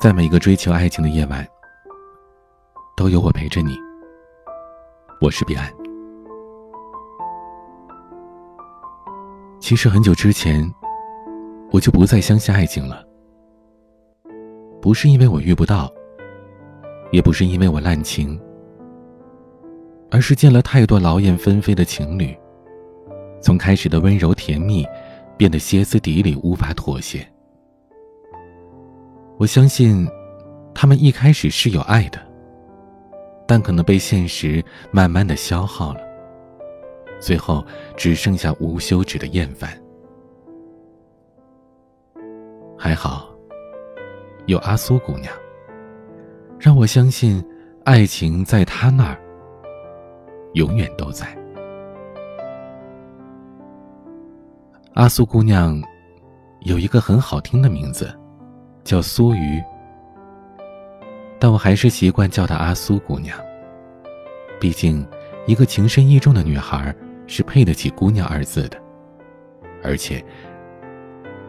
在每一个追求爱情的夜晚，都有我陪着你。我是彼岸。其实很久之前，我就不再相信爱情了。不是因为我遇不到，也不是因为我滥情，而是见了太多劳燕分飞的情侣，从开始的温柔甜蜜，变得歇斯底里，无法妥协。我相信，他们一开始是有爱的，但可能被现实慢慢的消耗了，最后只剩下无休止的厌烦。还好，有阿苏姑娘，让我相信，爱情在她那儿永远都在。阿苏姑娘有一个很好听的名字。叫苏瑜，但我还是习惯叫她阿苏姑娘。毕竟，一个情深意重的女孩是配得起“姑娘”二字的，而且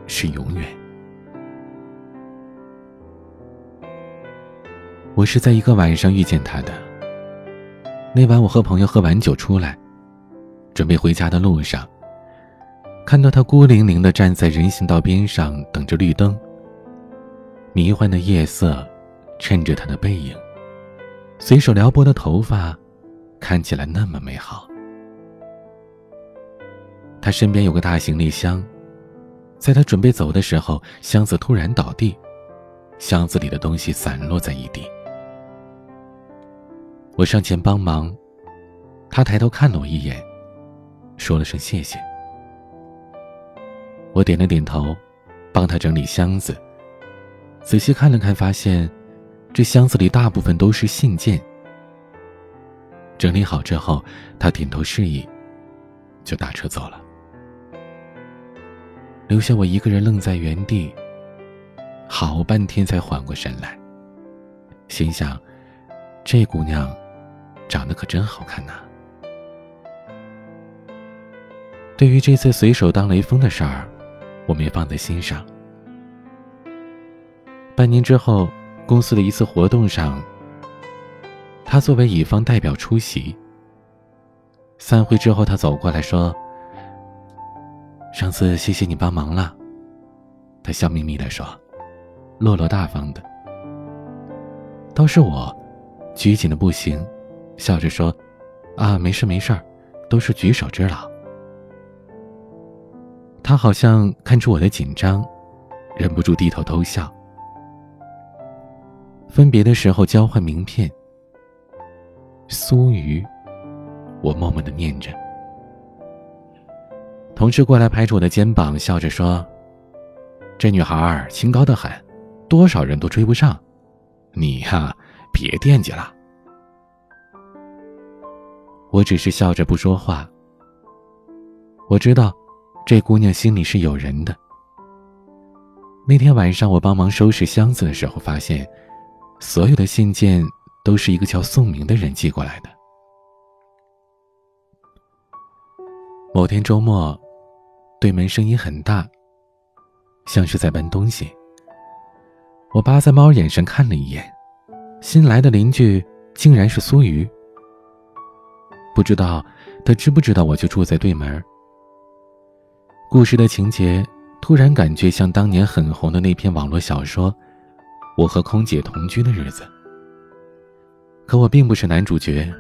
是永远。我是在一个晚上遇见她的。那晚，我和朋友喝完酒出来，准备回家的路上，看到她孤零零的站在人行道边上等着绿灯。迷幻的夜色，衬着他的背影，随手撩拨的头发，看起来那么美好。他身边有个大行李箱，在他准备走的时候，箱子突然倒地，箱子里的东西散落在一地。我上前帮忙，他抬头看了我一眼，说了声谢谢。我点了点头，帮他整理箱子。仔细看了看，发现这箱子里大部分都是信件。整理好之后，他点头示意，就打车走了，留下我一个人愣在原地。好半天才缓过神来，心想：这姑娘长得可真好看呐。对于这次随手当雷锋的事儿，我没放在心上。半年之后，公司的一次活动上，他作为乙方代表出席。散会之后，他走过来说：“上次谢谢你帮忙了。”他笑眯眯的说：“落落大方的。”倒是我，拘谨的不行，笑着说：“啊，没事没事都是举手之劳。”他好像看出我的紧张，忍不住低头偷笑。分别的时候交换名片。苏瑜，我默默的念着。同事过来拍着我的肩膀，笑着说：“这女孩儿清高的很，多少人都追不上，你呀，别惦记了。”我只是笑着不说话。我知道，这姑娘心里是有人的。那天晚上，我帮忙收拾箱子的时候，发现。所有的信件都是一个叫宋明的人寄过来的。某天周末，对门声音很大，像是在搬东西。我扒在猫眼上看了一眼，新来的邻居竟然是苏瑜。不知道他知不知道我就住在对门。故事的情节突然感觉像当年很红的那篇网络小说。我和空姐同居的日子，可我并不是男主角，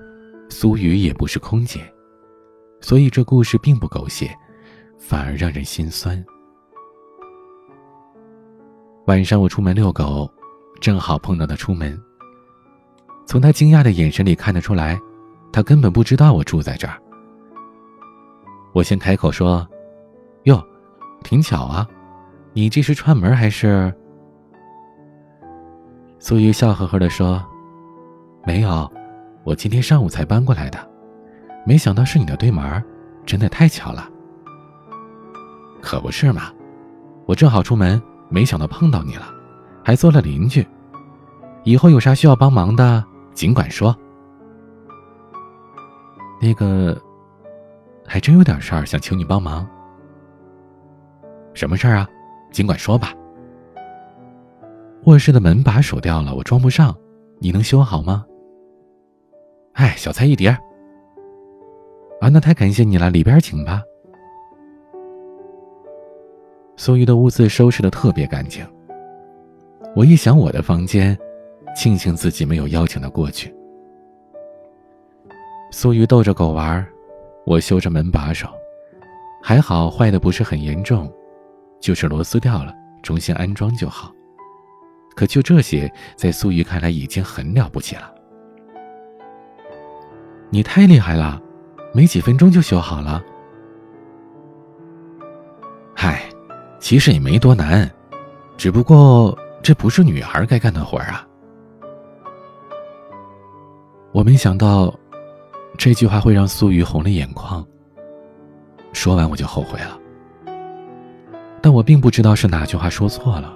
苏雨也不是空姐，所以这故事并不狗血，反而让人心酸。晚上我出门遛狗，正好碰到他出门。从他惊讶的眼神里看得出来，他根本不知道我住在这儿。我先开口说：“哟，挺巧啊，你这是串门还是？”苏玉笑呵呵地说：“没有，我今天上午才搬过来的，没想到是你的对门，真的太巧了。可不是嘛，我正好出门，没想到碰到你了，还做了邻居。以后有啥需要帮忙的，尽管说。那个，还真有点事儿想求你帮忙。什么事儿啊？尽管说吧。”卧室的门把手掉了，我装不上，你能修好吗？哎，小菜一碟。啊，那太感谢你了，里边请吧。苏玉的屋子收拾的特别干净。我一想我的房间，庆幸自己没有邀请他过去。苏玉逗着狗玩，我修着门把手，还好坏的不是很严重，就是螺丝掉了，重新安装就好。可就这些，在苏玉看来已经很了不起了。你太厉害了，没几分钟就修好了。嗨，其实也没多难，只不过这不是女孩该干的活儿啊。我没想到，这句话会让苏玉红了眼眶。说完我就后悔了，但我并不知道是哪句话说错了。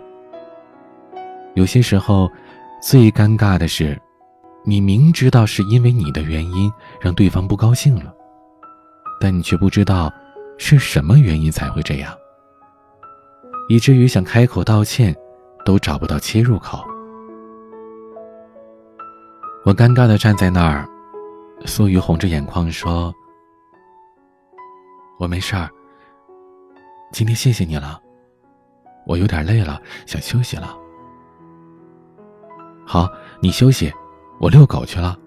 有些时候，最尴尬的是，你明知道是因为你的原因让对方不高兴了，但你却不知道是什么原因才会这样，以至于想开口道歉，都找不到切入口。我尴尬的站在那儿，苏雨红着眼眶说：“我没事儿。今天谢谢你了，我有点累了，想休息了。”好，你休息，我遛狗去了。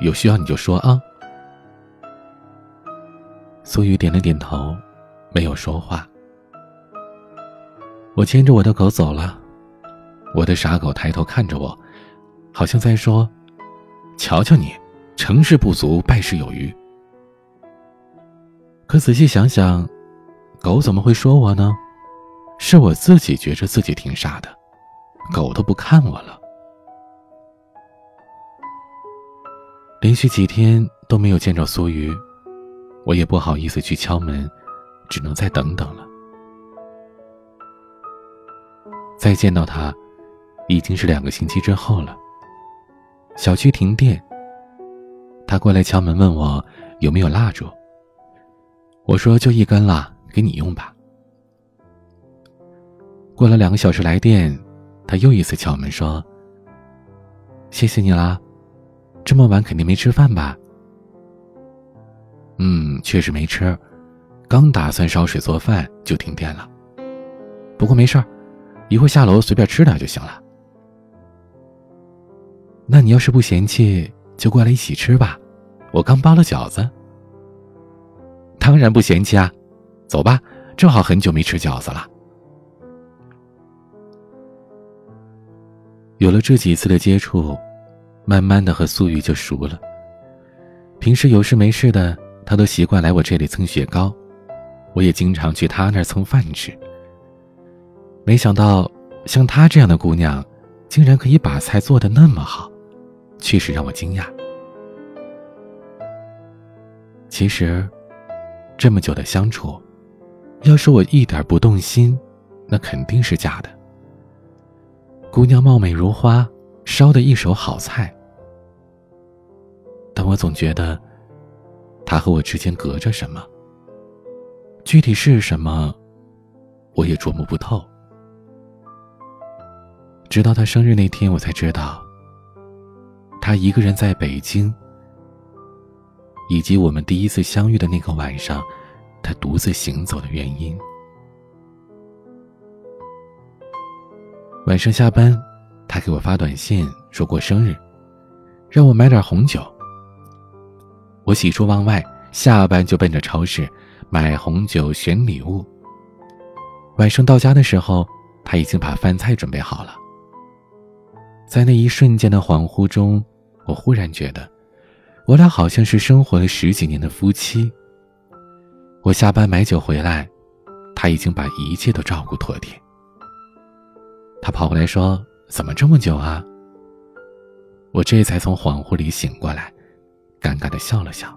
有需要你就说啊。苏雨点了点头，没有说话。我牵着我的狗走了，我的傻狗抬头看着我，好像在说：“瞧瞧你，成事不足败事有余。”可仔细想想，狗怎么会说我呢？是我自己觉着自己挺傻的，狗都不看我了。连续几天都没有见着苏瑜，我也不好意思去敲门，只能再等等了。再见到他，已经是两个星期之后了。小区停电，他过来敲门问我有没有蜡烛。我说就一根蜡，给你用吧。过了两个小时来电，他又一次敲门说：“谢谢你啦。”这么晚肯定没吃饭吧？嗯，确实没吃，刚打算烧水做饭就停电了。不过没事儿，一会儿下楼随便吃点就行了。那你要是不嫌弃，就过来一起吃吧，我刚包了饺子。当然不嫌弃啊，走吧，正好很久没吃饺子了。有了这几次的接触。慢慢的和素玉就熟了。平时有事没事的，他都习惯来我这里蹭雪糕，我也经常去他那儿蹭饭吃。没想到像她这样的姑娘，竟然可以把菜做的那么好，确实让我惊讶。其实，这么久的相处，要是我一点不动心，那肯定是假的。姑娘貌美如花，烧的一手好菜。但我总觉得，他和我之间隔着什么。具体是什么，我也琢磨不透。直到他生日那天，我才知道，他一个人在北京，以及我们第一次相遇的那个晚上，他独自行走的原因。晚上下班，他给我发短信说过生日，让我买点红酒。我喜出望外，下班就奔着超市买红酒、选礼物。晚上到家的时候，他已经把饭菜准备好了。在那一瞬间的恍惚中，我忽然觉得，我俩好像是生活了十几年的夫妻。我下班买酒回来，他已经把一切都照顾妥帖。他跑过来说：“怎么这么久啊？”我这才从恍惚里醒过来。尴尬的笑了笑。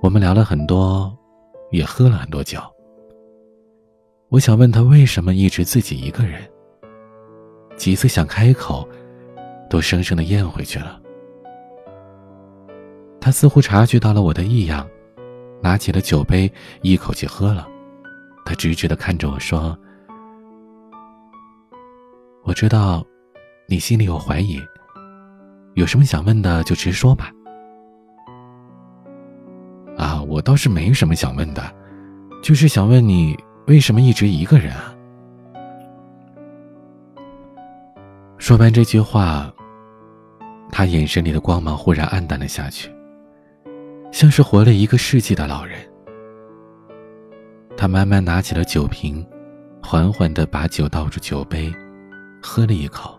我们聊了很多，也喝了很多酒。我想问他为什么一直自己一个人。几次想开口，都生生的咽回去了。他似乎察觉到了我的异样，拿起了酒杯，一口气喝了。他直直的看着我说：“我知道，你心里有怀疑，有什么想问的就直说吧。啊，我倒是没什么想问的，就是想问你为什么一直一个人啊？说完这句话，他眼神里的光芒忽然暗淡了下去，像是活了一个世纪的老人。他慢慢拿起了酒瓶，缓缓的把酒倒入酒杯，喝了一口，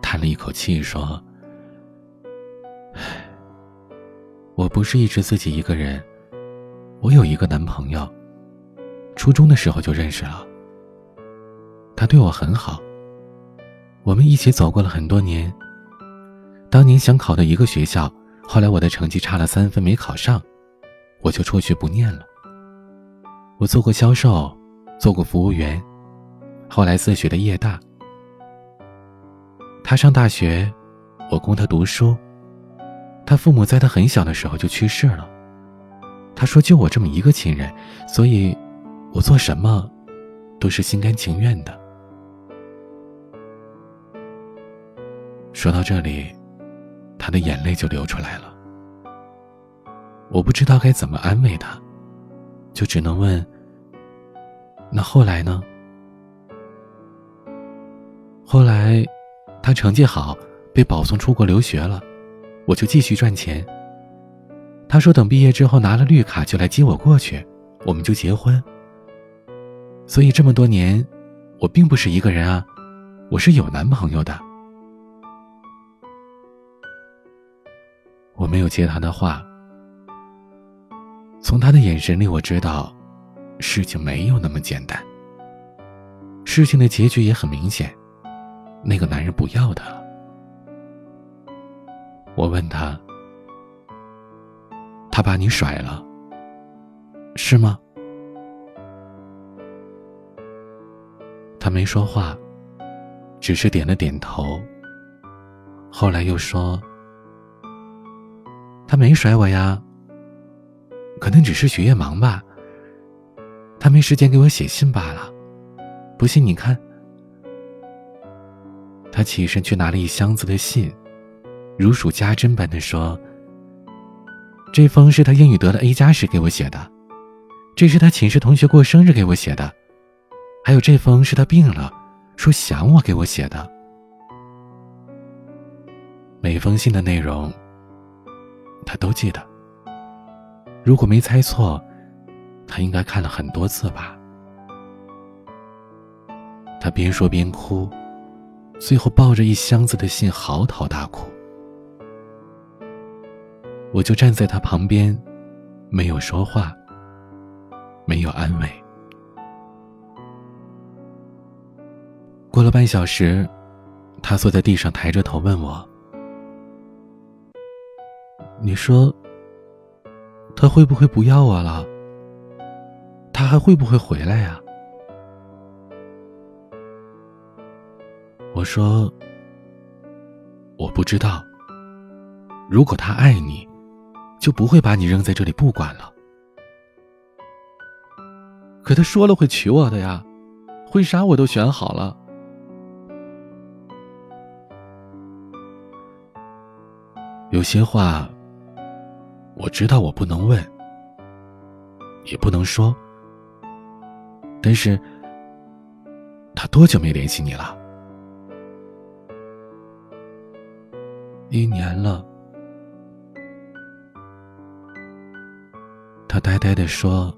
叹了一口气说：“唉，我不是一直自己一个人，我有一个男朋友，初中的时候就认识了。他对我很好，我们一起走过了很多年。当年想考的一个学校，后来我的成绩差了三分没考上，我就辍学不念了。”我做过销售，做过服务员，后来自学的夜大。他上大学，我供他读书。他父母在他很小的时候就去世了。他说就我这么一个亲人，所以，我做什么，都是心甘情愿的。说到这里，他的眼泪就流出来了。我不知道该怎么安慰他，就只能问。那后来呢？后来，他成绩好，被保送出国留学了，我就继续赚钱。他说等毕业之后拿了绿卡就来接我过去，我们就结婚。所以这么多年，我并不是一个人啊，我是有男朋友的。我没有接他的话，从他的眼神里我知道。事情没有那么简单。事情的结局也很明显，那个男人不要他了。我问他：“他把你甩了，是吗？”他没说话，只是点了点头。后来又说：“他没甩我呀，可能只是学业忙吧。”他没时间给我写信罢了，不信你看。他起身去拿了一箱子的信，如数家珍般的说：“这封是他英语得了 A 加时给我写的，这是他寝室同学过生日给我写的，还有这封是他病了，说想我给我写的。每封信的内容，他都记得。如果没猜错。”他应该看了很多次吧。他边说边哭，最后抱着一箱子的信嚎啕大哭。我就站在他旁边，没有说话，没有安慰。过了半小时，他坐在地上，抬着头问我：“你说，他会不会不要我了？”他还会不会回来呀？我说，我不知道。如果他爱你，就不会把你扔在这里不管了。可他说了会娶我的呀，婚纱我都选好了。有些话，我知道我不能问，也不能说。但是，他多久没联系你了？一年了。他呆呆的说，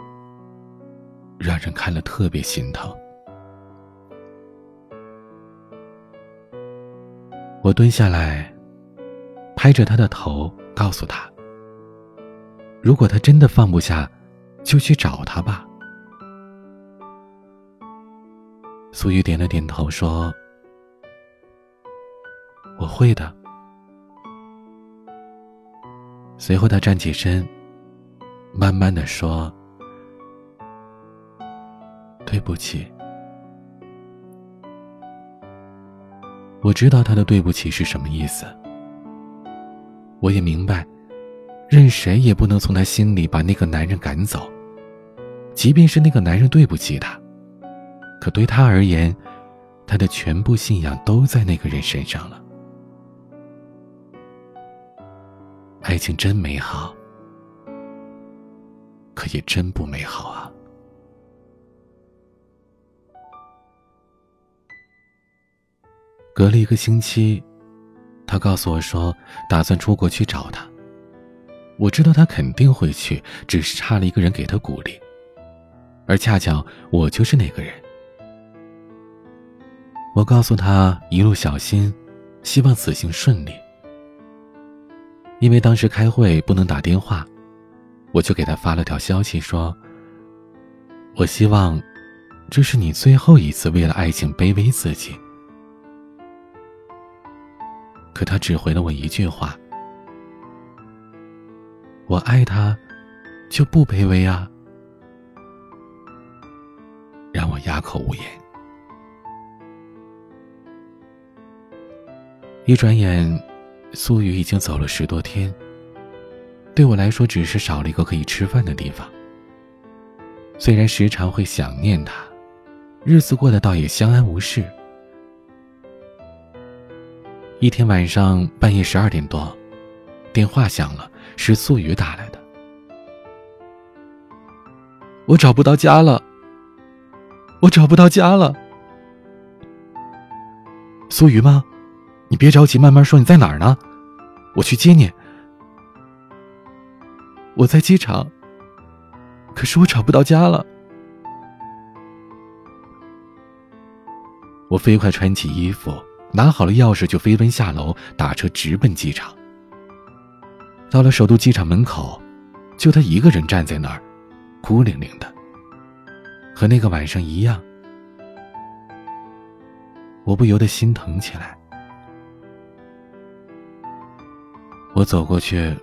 让人看了特别心疼。我蹲下来，拍着他的头，告诉他：如果他真的放不下，就去找他吧。苏玉点了点头，说：“我会的。”随后，他站起身，慢慢的说：“对不起。”我知道他的对不起是什么意思。我也明白，任谁也不能从他心里把那个男人赶走，即便是那个男人对不起他。可对他而言，他的全部信仰都在那个人身上了。爱情真美好，可也真不美好啊！隔了一个星期，他告诉我说，打算出国去找他。我知道他肯定会去，只是差了一个人给他鼓励，而恰巧我就是那个人。我告诉他一路小心，希望此行顺利。因为当时开会不能打电话，我就给他发了条消息说：“我希望，这是你最后一次为了爱情卑微自己。”可他只回了我一句话。我爱他，就不卑微啊！让我哑口无言。一转眼，苏雨已经走了十多天。对我来说，只是少了一个可以吃饭的地方。虽然时常会想念他，日子过得倒也相安无事。一天晚上半夜十二点多，电话响了。是素雨打来的，我找不到家了，我找不到家了。苏雨吗？你别着急，慢慢说。你在哪儿呢？我去接你。我在机场，可是我找不到家了。我飞快穿起衣服，拿好了钥匙，就飞奔下楼，打车直奔机场。到了首都机场门口，就他一个人站在那儿，孤零零的，和那个晚上一样。我不由得心疼起来。我走过去，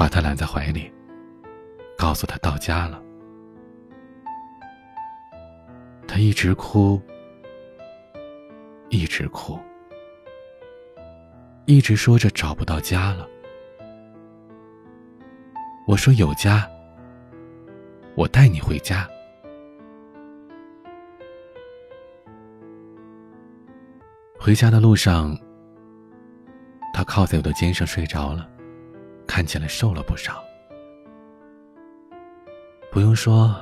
把他揽在怀里，告诉他到家了。他一直哭，一直哭，一直说着找不到家了。我说有家，我带你回家。回家的路上，他靠在我的肩上睡着了，看起来瘦了不少。不用说，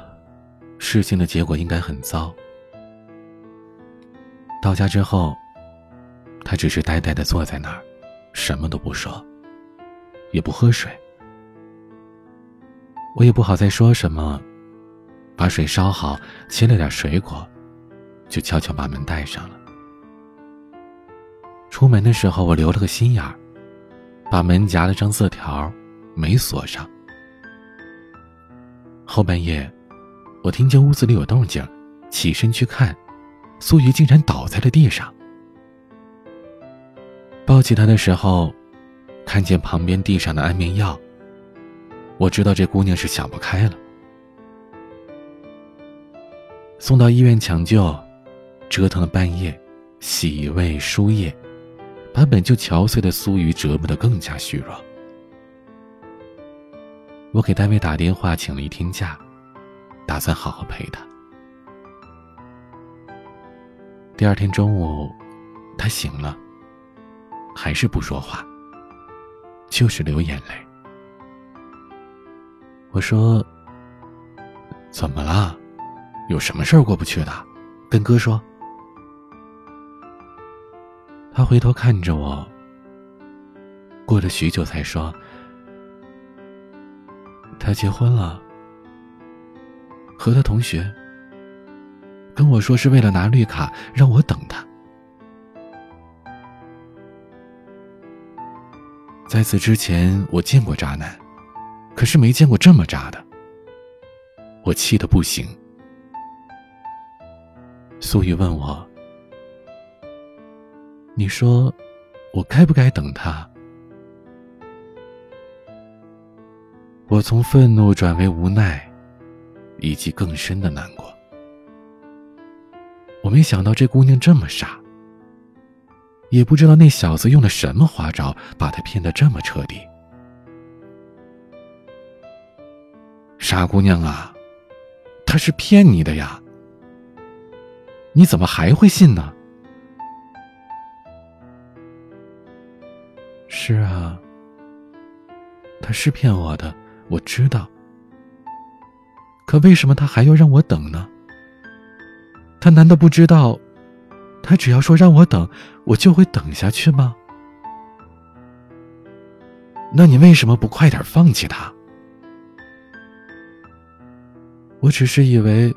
事情的结果应该很糟。到家之后，他只是呆呆的坐在那儿，什么都不说，也不喝水。我也不好再说什么，把水烧好，切了点水果，就悄悄把门带上了。出门的时候，我留了个心眼儿，把门夹了张字条，没锁上。后半夜，我听见屋子里有动静，起身去看，苏雨竟然倒在了地上。抱起她的时候，看见旁边地上的安眠药。我知道这姑娘是想不开了，送到医院抢救，折腾了半夜，洗胃输液，把本就憔悴的苏瑜折磨得更加虚弱。我给单位打电话请了一天假，打算好好陪她。第二天中午，她醒了，还是不说话，就是流眼泪。我说：“怎么了？有什么事儿过不去的？跟哥说。”他回头看着我，过了许久才说：“他结婚了，和他同学跟我说是为了拿绿卡，让我等他。在此之前，我见过渣男。”可是没见过这么渣的，我气得不行。苏雨问我：“你说，我该不该等他？”我从愤怒转为无奈，以及更深的难过。我没想到这姑娘这么傻，也不知道那小子用了什么花招，把她骗得这么彻底。傻姑娘啊，他是骗你的呀！你怎么还会信呢？是啊，他是骗我的，我知道。可为什么他还要让我等呢？他难道不知道，他只要说让我等，我就会等下去吗？那你为什么不快点放弃他？我只是以为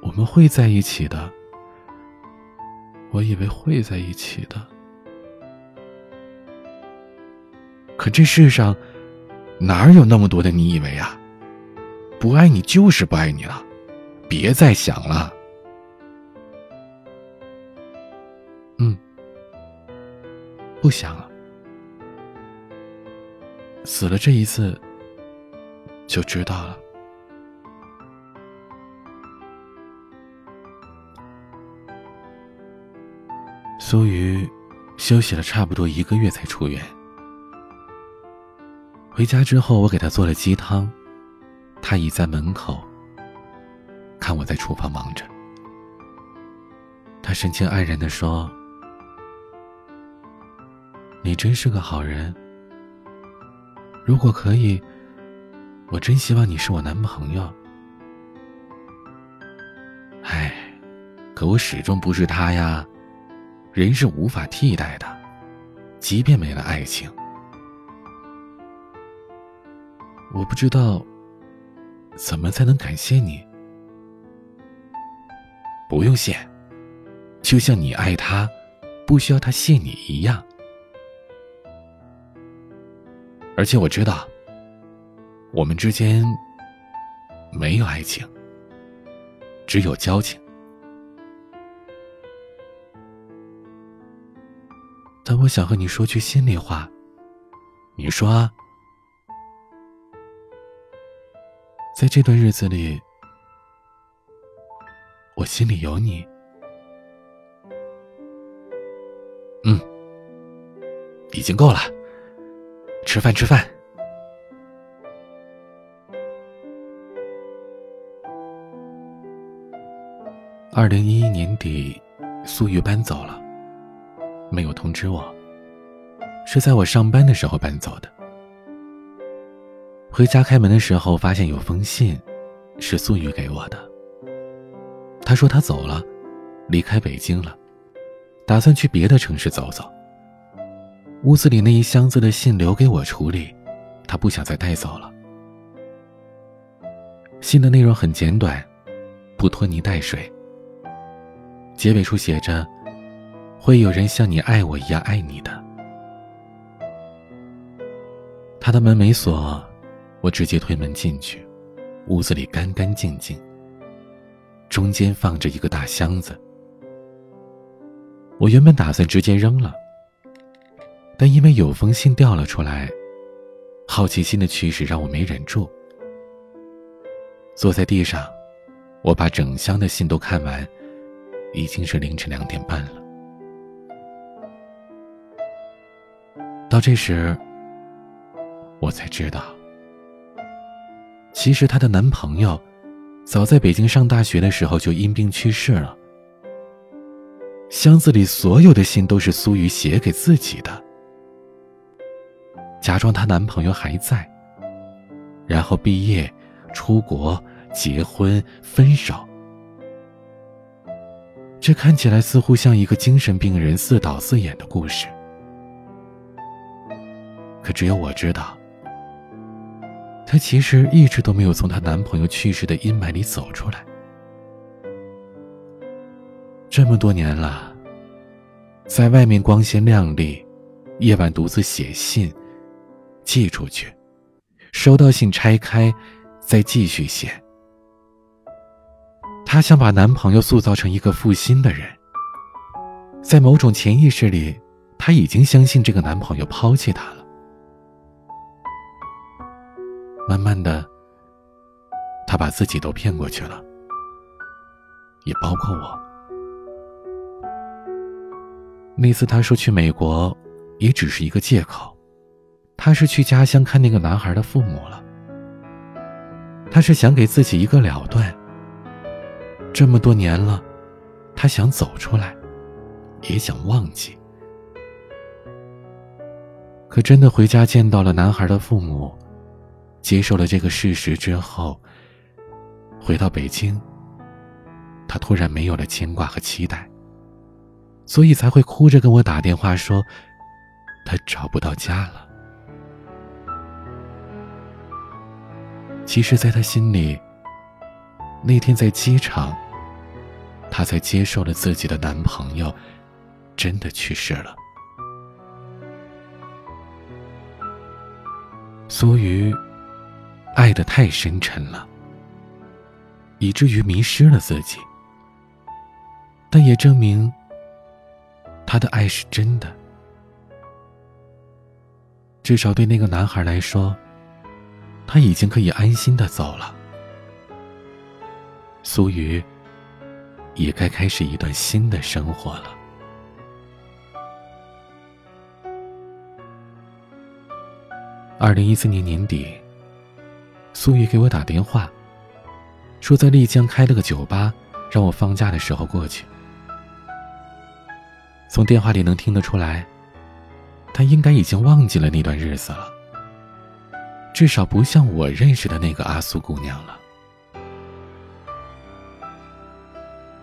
我们会在一起的，我以为会在一起的。可这世上哪有那么多的你以为啊？不爱你就是不爱你了，别再想了。嗯，不想了。死了这一次就知道了。苏瑜休息了差不多一个月才出院。回家之后，我给他做了鸡汤，他倚在门口，看我在厨房忙着。他神情黯然的说：“你真是个好人。如果可以，我真希望你是我男朋友。唉，可我始终不是他呀。人是无法替代的，即便没了爱情。”我不知道怎么才能感谢你。不用谢，就像你爱他，不需要他谢你一样。而且我知道，我们之间没有爱情，只有交情。但我想和你说句心里话，你说啊。在这段日子里，我心里有你。嗯，已经够了。吃饭，吃饭。二零一一年底，苏玉搬走了，没有通知我，是在我上班的时候搬走的。回家开门的时候，发现有封信，是素玉给我的。他说他走了，离开北京了，打算去别的城市走走。屋子里那一箱子的信留给我处理，他不想再带走了。信的内容很简短，不拖泥带水。结尾处写着：“会有人像你爱我一样爱你的。”他的门没锁。我直接推门进去，屋子里干干净净。中间放着一个大箱子。我原本打算直接扔了，但因为有封信掉了出来，好奇心的驱使让我没忍住。坐在地上，我把整箱的信都看完，已经是凌晨两点半了。到这时，我才知道。其实她的男朋友，早在北京上大学的时候就因病去世了。箱子里所有的信都是苏雨写给自己的，假装她男朋友还在，然后毕业、出国、结婚、分手。这看起来似乎像一个精神病人自导自演的故事，可只有我知道。她其实一直都没有从她男朋友去世的阴霾里走出来。这么多年了，在外面光鲜亮丽，夜晚独自写信，寄出去，收到信拆开，再继续写。她想把男朋友塑造成一个负心的人。在某种潜意识里，她已经相信这个男朋友抛弃她了。慢慢的，他把自己都骗过去了，也包括我。那次他说去美国，也只是一个借口，他是去家乡看那个男孩的父母了。他是想给自己一个了断。这么多年了，他想走出来，也想忘记。可真的回家见到了男孩的父母，接受了这个事实之后，回到北京，他突然没有了牵挂和期待，所以才会哭着跟我打电话说，他找不到家了。其实，在他心里，那天在机场，他才接受了自己的男朋友真的去世了。苏瑜爱的太深沉了，以至于迷失了自己，但也证明他的爱是真的。至少对那个男孩来说。他已经可以安心的走了，苏瑜也该开始一段新的生活了。二零一四年年底，苏瑜给我打电话，说在丽江开了个酒吧，让我放假的时候过去。从电话里能听得出来，他应该已经忘记了那段日子了。至少不像我认识的那个阿苏姑娘了。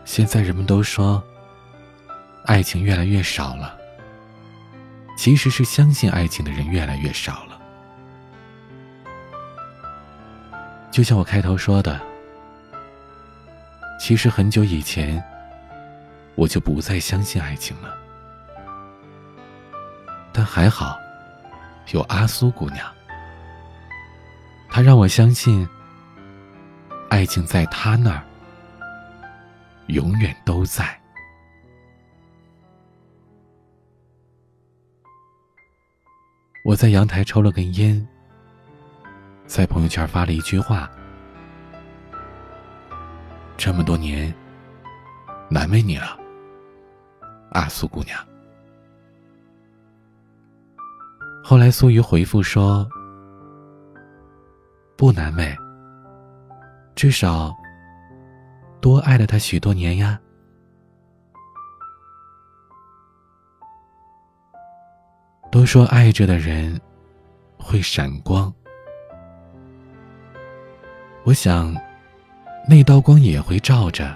现在人们都说，爱情越来越少了。其实是相信爱情的人越来越少了。就像我开头说的，其实很久以前，我就不再相信爱情了。但还好，有阿苏姑娘。她让我相信，爱情在她那儿永远都在。我在阳台抽了根烟，在朋友圈发了一句话：“这么多年，难为你了，阿苏姑娘。”后来苏瑜回复说。不难为，至少多爱了他许多年呀。都说爱着的人会闪光，我想那道光也会照着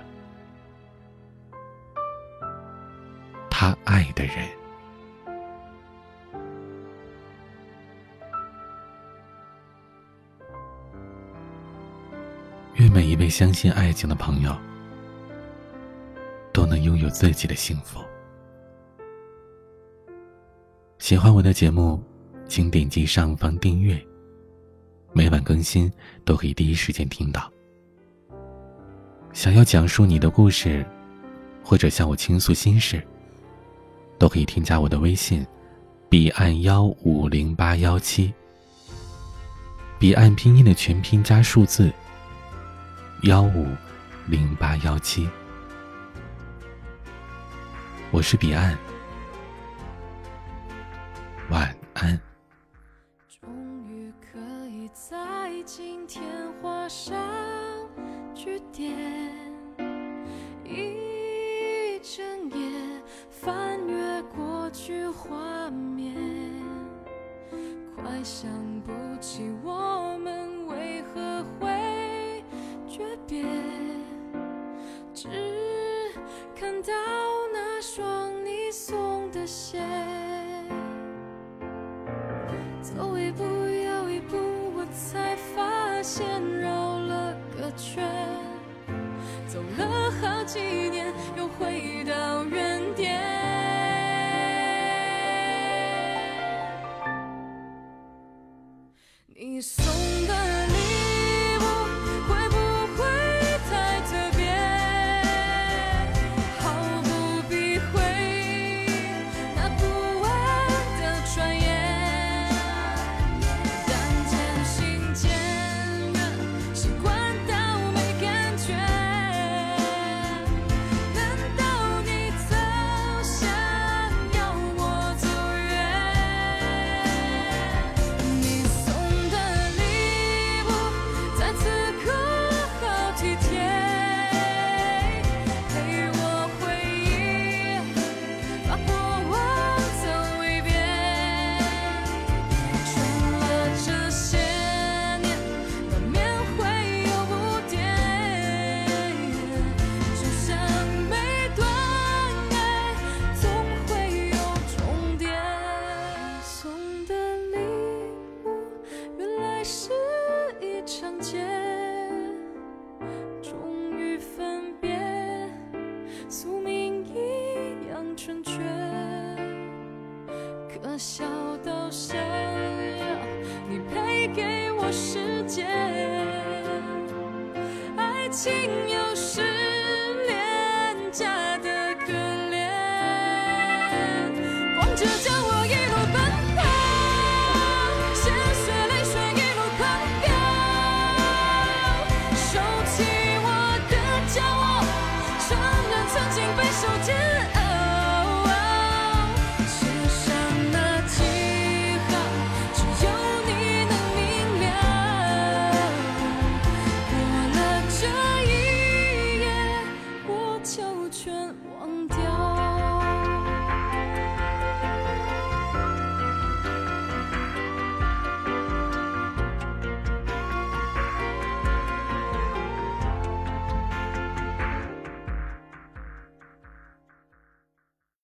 他爱的人。愿每一位相信爱情的朋友都能拥有自己的幸福。喜欢我的节目，请点击上方订阅，每晚更新都可以第一时间听到。想要讲述你的故事，或者向我倾诉心事，都可以添加我的微信：彼岸幺五零八幺七。彼岸拼音的全拼加数字。幺五零八幺七，我是彼岸，想不起我们为何会。诀别，只看到那双你送的鞋。走一步又一步，我才发现绕了个圈。走了好几年，又回到原可笑到想要你赔给我时间，爱情有时。